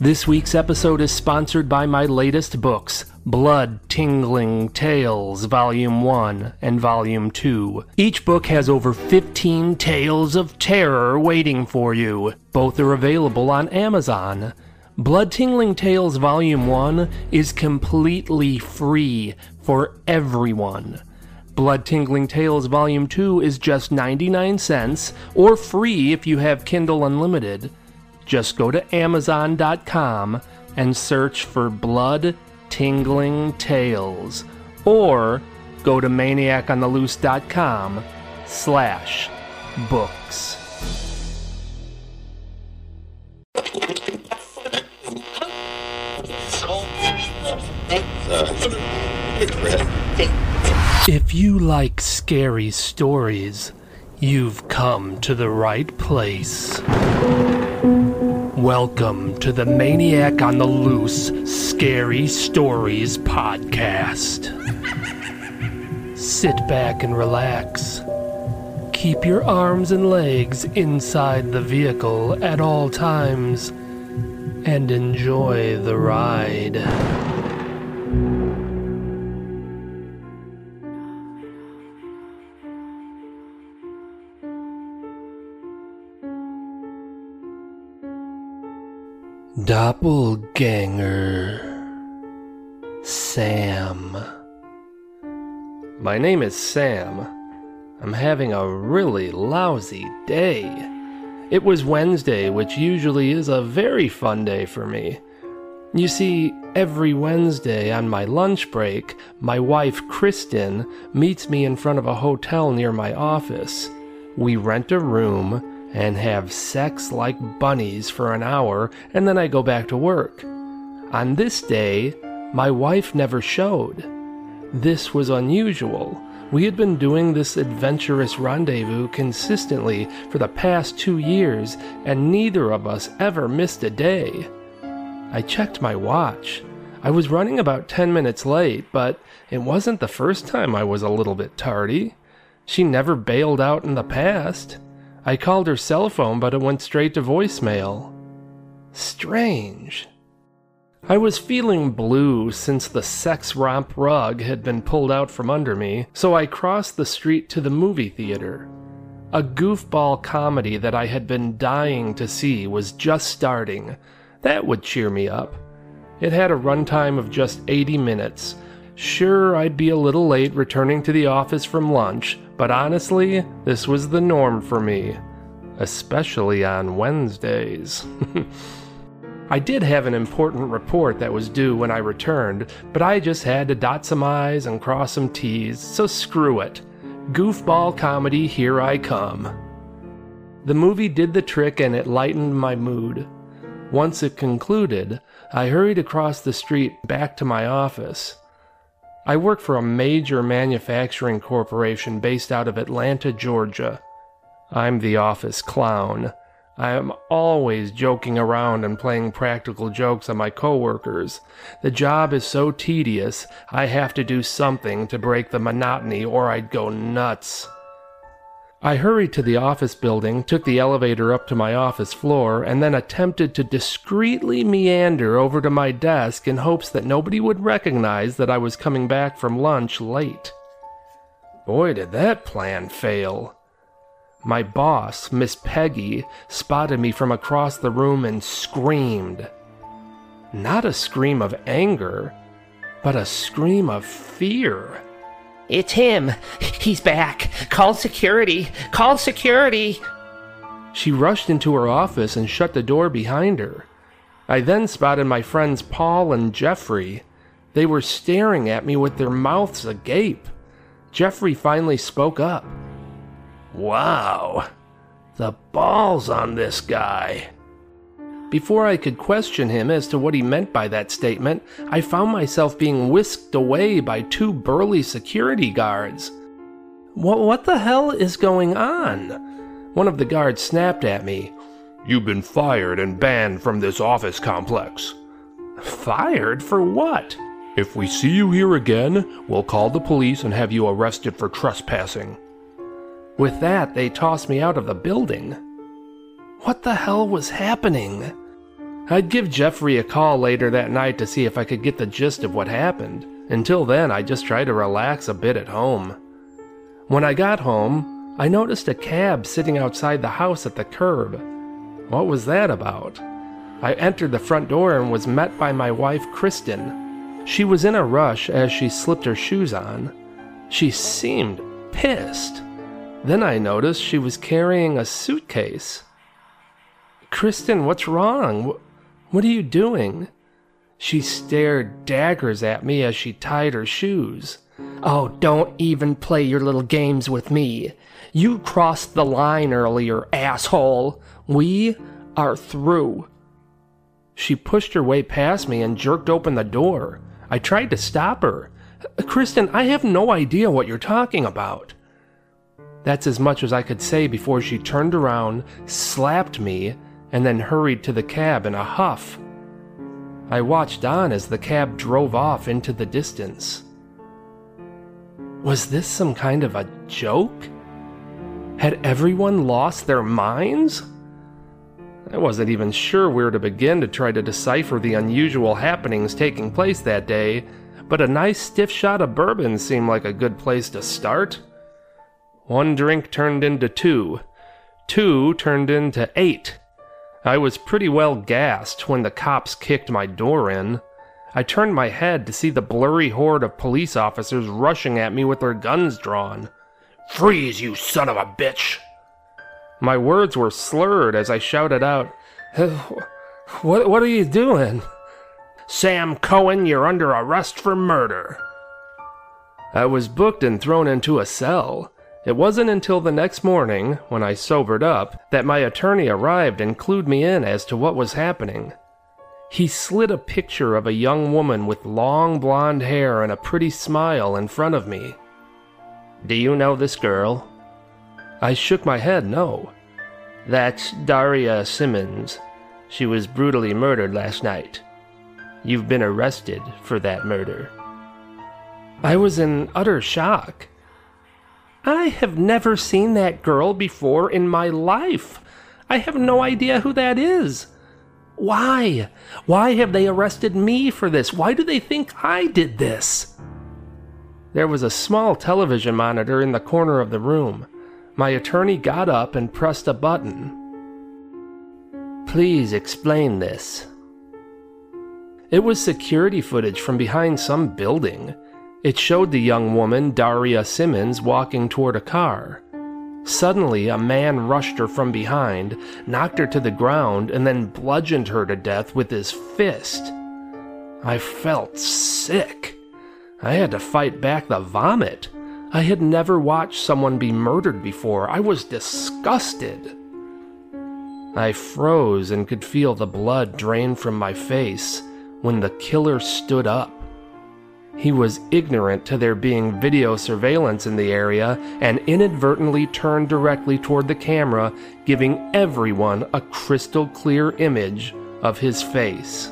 This week's episode is sponsored by my latest books, Blood Tingling Tales, Volume 1 and Volume 2. Each book has over 15 tales of terror waiting for you. Both are available on Amazon. Blood Tingling Tales Volume 1 is completely free for everyone. Blood Tingling Tales Volume 2 is just 99 cents or free if you have Kindle Unlimited. Just go to Amazon.com and search for Blood Tingling Tales, or go to ManiacOnTheLoose.com slash books. If you like scary stories, you've come to the right place. Welcome to the Maniac on the Loose Scary Stories podcast. Sit back and relax. Keep your arms and legs inside the vehicle at all times and enjoy the ride. Doppelganger Sam. My name is Sam. I'm having a really lousy day. It was Wednesday, which usually is a very fun day for me. You see, every Wednesday on my lunch break, my wife Kristen meets me in front of a hotel near my office. We rent a room and have sex like bunnies for an hour, and then I go back to work. On this day, my wife never showed. This was unusual. We had been doing this adventurous rendezvous consistently for the past two years, and neither of us ever missed a day. I checked my watch. I was running about 10 minutes late, but it wasn't the first time I was a little bit tardy. She never bailed out in the past. I called her cell phone, but it went straight to voicemail. Strange. I was feeling blue since the sex romp rug had been pulled out from under me, so I crossed the street to the movie theater. A goofball comedy that I had been dying to see was just starting. That would cheer me up. It had a runtime of just 80 minutes. Sure, I'd be a little late returning to the office from lunch, but honestly, this was the norm for me, especially on Wednesdays. I did have an important report that was due when I returned, but I just had to dot some I's and cross some T's, so screw it. Goofball comedy, here I come. The movie did the trick and it lightened my mood. Once it concluded, I hurried across the street back to my office. I work for a major manufacturing corporation based out of Atlanta, Georgia. I'm the office clown. I am always joking around and playing practical jokes on my coworkers. The job is so tedious, I have to do something to break the monotony or I'd go nuts. I hurried to the office building, took the elevator up to my office floor, and then attempted to discreetly meander over to my desk in hopes that nobody would recognize that I was coming back from lunch late. Boy, did that plan fail. My boss, Miss Peggy, spotted me from across the room and screamed. Not a scream of anger, but a scream of fear. It's him. He's back. Call security. Call security. She rushed into her office and shut the door behind her. I then spotted my friends Paul and Jeffrey. They were staring at me with their mouths agape. Jeffrey finally spoke up. Wow, the balls on this guy. Before I could question him as to what he meant by that statement, I found myself being whisked away by two burly security guards. What, what the hell is going on? One of the guards snapped at me. You've been fired and banned from this office complex. Fired for what? If we see you here again, we'll call the police and have you arrested for trespassing. With that, they tossed me out of the building. What the hell was happening? I'd give Jeffrey a call later that night to see if I could get the gist of what happened. Until then, I just tried to relax a bit at home. When I got home, I noticed a cab sitting outside the house at the curb. What was that about? I entered the front door and was met by my wife, Kristen. She was in a rush as she slipped her shoes on. She seemed pissed. Then I noticed she was carrying a suitcase. Kristen, what's wrong? What are you doing? She stared daggers at me as she tied her shoes. Oh, don't even play your little games with me. You crossed the line earlier, asshole. We are through. She pushed her way past me and jerked open the door. I tried to stop her. Kristen, I have no idea what you're talking about. That's as much as I could say before she turned around, slapped me, and then hurried to the cab in a huff. I watched on as the cab drove off into the distance. Was this some kind of a joke? Had everyone lost their minds? I wasn't even sure where to begin to try to decipher the unusual happenings taking place that day, but a nice stiff shot of bourbon seemed like a good place to start. One drink turned into two, two turned into eight. I was pretty well gassed when the cops kicked my door in. I turned my head to see the blurry horde of police officers rushing at me with their guns drawn. Freeze, you son of a bitch! My words were slurred as I shouted out, What, what are you doing? Sam Cohen, you're under arrest for murder. I was booked and thrown into a cell. It wasn't until the next morning, when I sobered up, that my attorney arrived and clued me in as to what was happening. He slid a picture of a young woman with long blonde hair and a pretty smile in front of me. Do you know this girl? I shook my head no. That's Daria Simmons. She was brutally murdered last night. You've been arrested for that murder. I was in utter shock. I have never seen that girl before in my life. I have no idea who that is. Why? Why have they arrested me for this? Why do they think I did this? There was a small television monitor in the corner of the room. My attorney got up and pressed a button. Please explain this. It was security footage from behind some building. It showed the young woman, Daria Simmons, walking toward a car. Suddenly, a man rushed her from behind, knocked her to the ground, and then bludgeoned her to death with his fist. I felt sick. I had to fight back the vomit. I had never watched someone be murdered before. I was disgusted. I froze and could feel the blood drain from my face when the killer stood up. He was ignorant to there being video surveillance in the area and inadvertently turned directly toward the camera, giving everyone a crystal clear image of his face.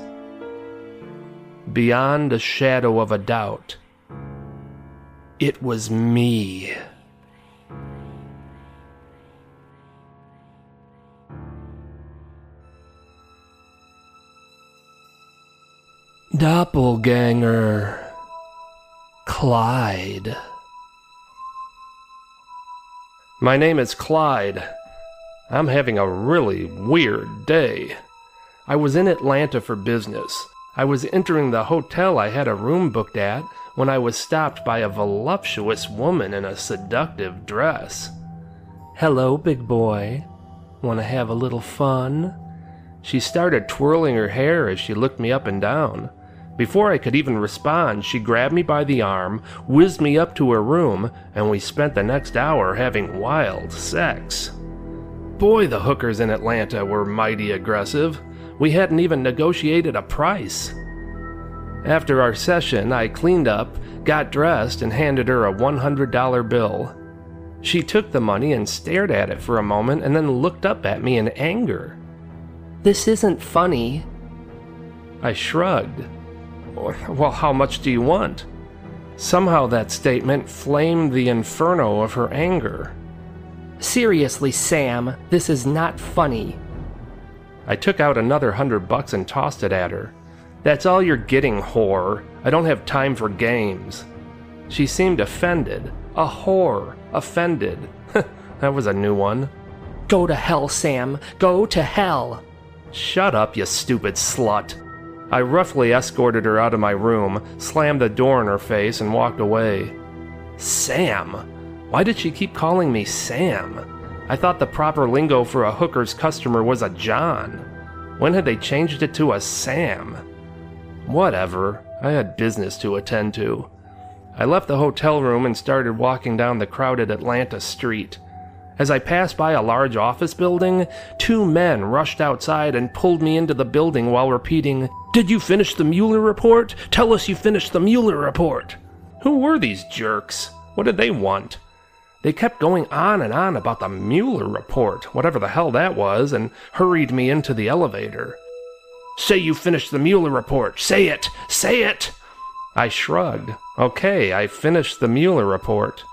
Beyond a shadow of a doubt, it was me. Doppelganger. Clyde. My name is Clyde. I'm having a really weird day. I was in Atlanta for business. I was entering the hotel I had a room booked at when I was stopped by a voluptuous woman in a seductive dress. Hello, big boy. Want to have a little fun? She started twirling her hair as she looked me up and down. Before I could even respond, she grabbed me by the arm, whizzed me up to her room, and we spent the next hour having wild sex. Boy, the hookers in Atlanta were mighty aggressive. We hadn't even negotiated a price. After our session, I cleaned up, got dressed, and handed her a $100 bill. She took the money and stared at it for a moment and then looked up at me in anger. This isn't funny. I shrugged. Well, how much do you want? Somehow that statement flamed the inferno of her anger. Seriously, Sam, this is not funny. I took out another hundred bucks and tossed it at her. That's all you're getting, whore. I don't have time for games. She seemed offended. A whore. Offended. that was a new one. Go to hell, Sam. Go to hell. Shut up, you stupid slut. I roughly escorted her out of my room, slammed the door in her face, and walked away. Sam? Why did she keep calling me Sam? I thought the proper lingo for a hooker's customer was a John. When had they changed it to a Sam? Whatever, I had business to attend to. I left the hotel room and started walking down the crowded Atlanta street. As I passed by a large office building, two men rushed outside and pulled me into the building while repeating, Did you finish the Mueller report? Tell us you finished the Mueller report. Who were these jerks? What did they want? They kept going on and on about the Mueller report, whatever the hell that was, and hurried me into the elevator. Say you finished the Mueller report. Say it. Say it. I shrugged. Okay, I finished the Mueller report.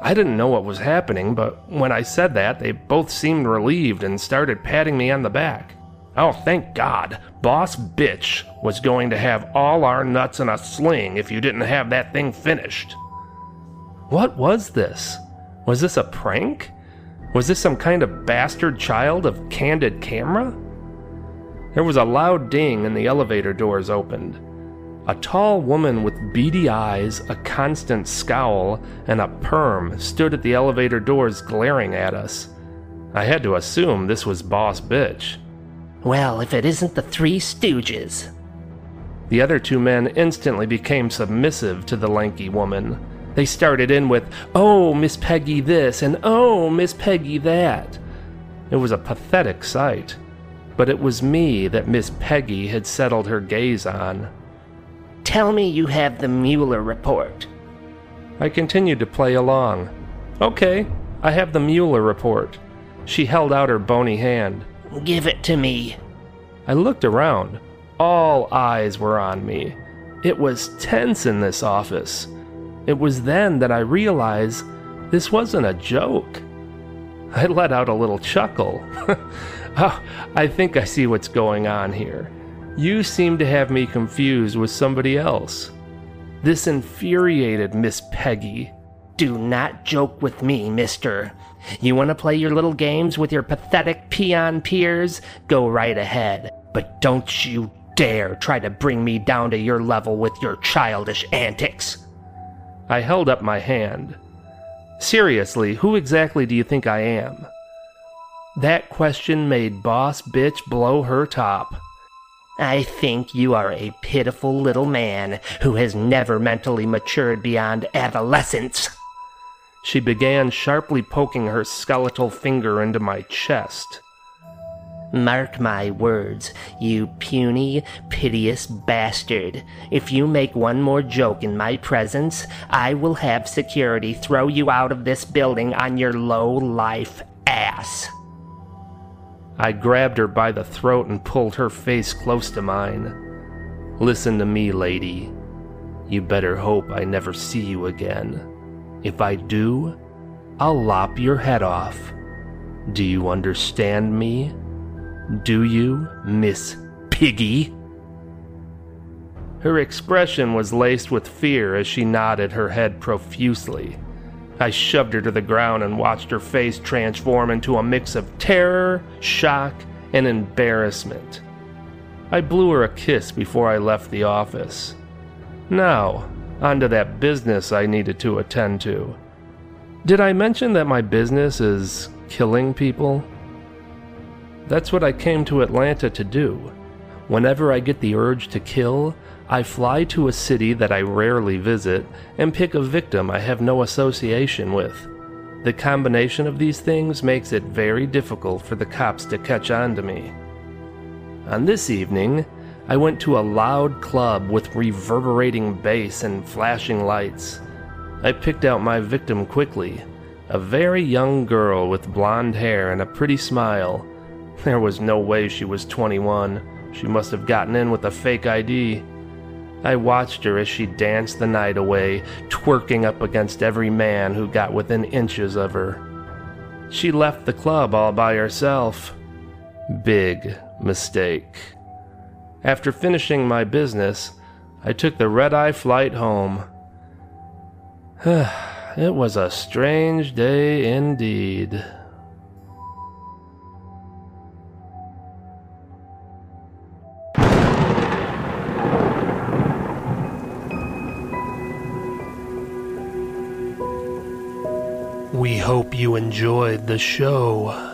I didn't know what was happening, but when I said that, they both seemed relieved and started patting me on the back. Oh, thank God. Boss Bitch was going to have all our nuts in a sling if you didn't have that thing finished. What was this? Was this a prank? Was this some kind of bastard child of candid camera? There was a loud ding and the elevator doors opened. A tall woman with beady eyes, a constant scowl, and a perm stood at the elevator doors glaring at us. I had to assume this was Boss Bitch. Well, if it isn't the Three Stooges. The other two men instantly became submissive to the lanky woman. They started in with, Oh, Miss Peggy this, and Oh, Miss Peggy that. It was a pathetic sight, but it was me that Miss Peggy had settled her gaze on. Tell me you have the Mueller report. I continued to play along. Okay, I have the Mueller report. She held out her bony hand. Give it to me. I looked around. All eyes were on me. It was tense in this office. It was then that I realized this wasn't a joke. I let out a little chuckle. oh, I think I see what's going on here. You seem to have me confused with somebody else. This infuriated Miss Peggy. Do not joke with me, mister. You want to play your little games with your pathetic peon peers? Go right ahead. But don't you dare try to bring me down to your level with your childish antics. I held up my hand. Seriously, who exactly do you think I am? That question made Boss Bitch blow her top. I think you are a pitiful little man who has never mentally matured beyond adolescence. She began sharply poking her skeletal finger into my chest. Mark my words, you puny, piteous bastard. If you make one more joke in my presence, I will have security throw you out of this building on your low life ass. I grabbed her by the throat and pulled her face close to mine. Listen to me, lady. You better hope I never see you again. If I do, I'll lop your head off. Do you understand me? Do you, Miss Piggy? Her expression was laced with fear as she nodded her head profusely. I shoved her to the ground and watched her face transform into a mix of terror, shock, and embarrassment. I blew her a kiss before I left the office. Now, on to that business I needed to attend to. Did I mention that my business is killing people? That's what I came to Atlanta to do. Whenever I get the urge to kill, I fly to a city that I rarely visit and pick a victim I have no association with. The combination of these things makes it very difficult for the cops to catch on to me. On this evening, I went to a loud club with reverberating bass and flashing lights. I picked out my victim quickly a very young girl with blonde hair and a pretty smile. There was no way she was 21. She must have gotten in with a fake ID. I watched her as she danced the night away, twerking up against every man who got within inches of her. She left the club all by herself. Big, mistake. After finishing my business, I took the red eye flight home. it was a strange day indeed. We hope you enjoyed the show.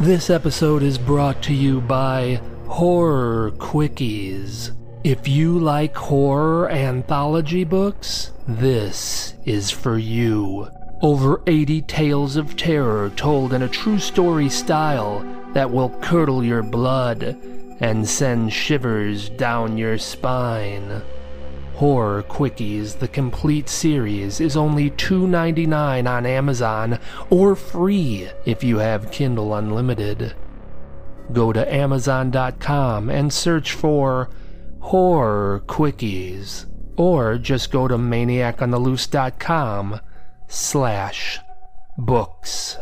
This episode is brought to you by Horror Quickies. If you like horror anthology books, this is for you. Over 80 tales of terror told in a true story style that will curdle your blood and send shivers down your spine. Horror Quickies, the complete series, is only $2.99 on Amazon or free if you have Kindle Unlimited. Go to Amazon.com and search for Horror Quickies, or just go to ManiacOnTheLoose.com slash books.